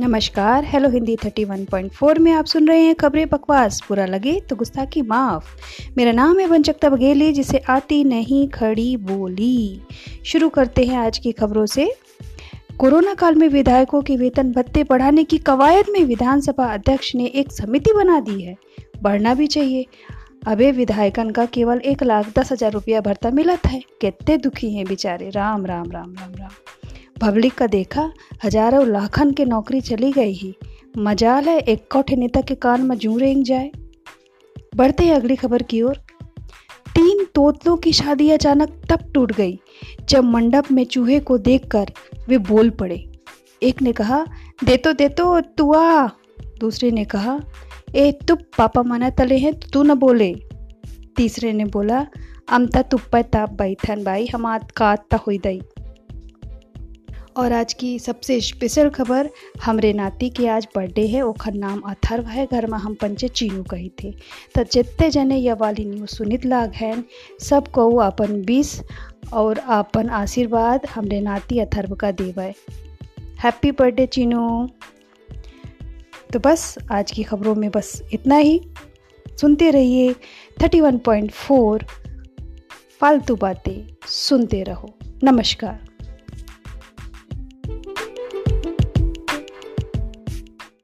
नमस्कार, हेलो हिंदी 31.4 में आप सुन रहे हैं खबरें बकवास। बुरा लगे तो गुस्ताखी माफ़। मेरा नाम है वंचकता बघेली, जिसे आती नहीं खड़ी बोली। शुरू करते हैं आज की खबरों से। कोरोना काल में विधायकों के वेतन भत्ते बढ़ाने की कवायद में विधानसभा अध्यक्ष ने एक समिति बना दी है। बढ़ना भी चाहिए। अबे विधायकन का केवल एक लाख दस हज़ार रुपया भरता मिला है। कितने दुखी हैं बेचारे। राम राम राम राम राम। पब्लिक का देखा, हज़ारों लाखन के नौकरी चली गई ही। मजाल है, एक कौठे नेता के कान में जू रेंग जाए। बढ़ते हैं अगली खबर की ओर। तीन तोतलों की शादी अचानक तब टूट गई, जब मंडप में चूहे को देखकर वे बोल पड़े। एक ने कहा, दे तो दे तो तू आ दूसरे ने कहा, ए तुप पापा मना तले हैं तो तू न बोले। तीसरे ने बोला, अमता तुप्पा ताप बैठन भाई, हम आत का हुई दई। और आज की सबसे स्पेशल खबर, हमरे नाती के आज बर्थडे है, ओखर नाम अथर्व है। घर में हम पंचे चीनू कही थे। तो जितने जने यह वाली न्यूज़ सुनित लाग हैं सबको अपन बीस और अपन आशीर्वाद हमरे नाती अथर्व का देवे हैप्पी बर्थडे चीनू। तो बस आज की खबरों में बस इतना ही। सुनते रहिए थर्टी वन पॉइंट फोर फालतू बातें सुनते रहो। नमस्कार।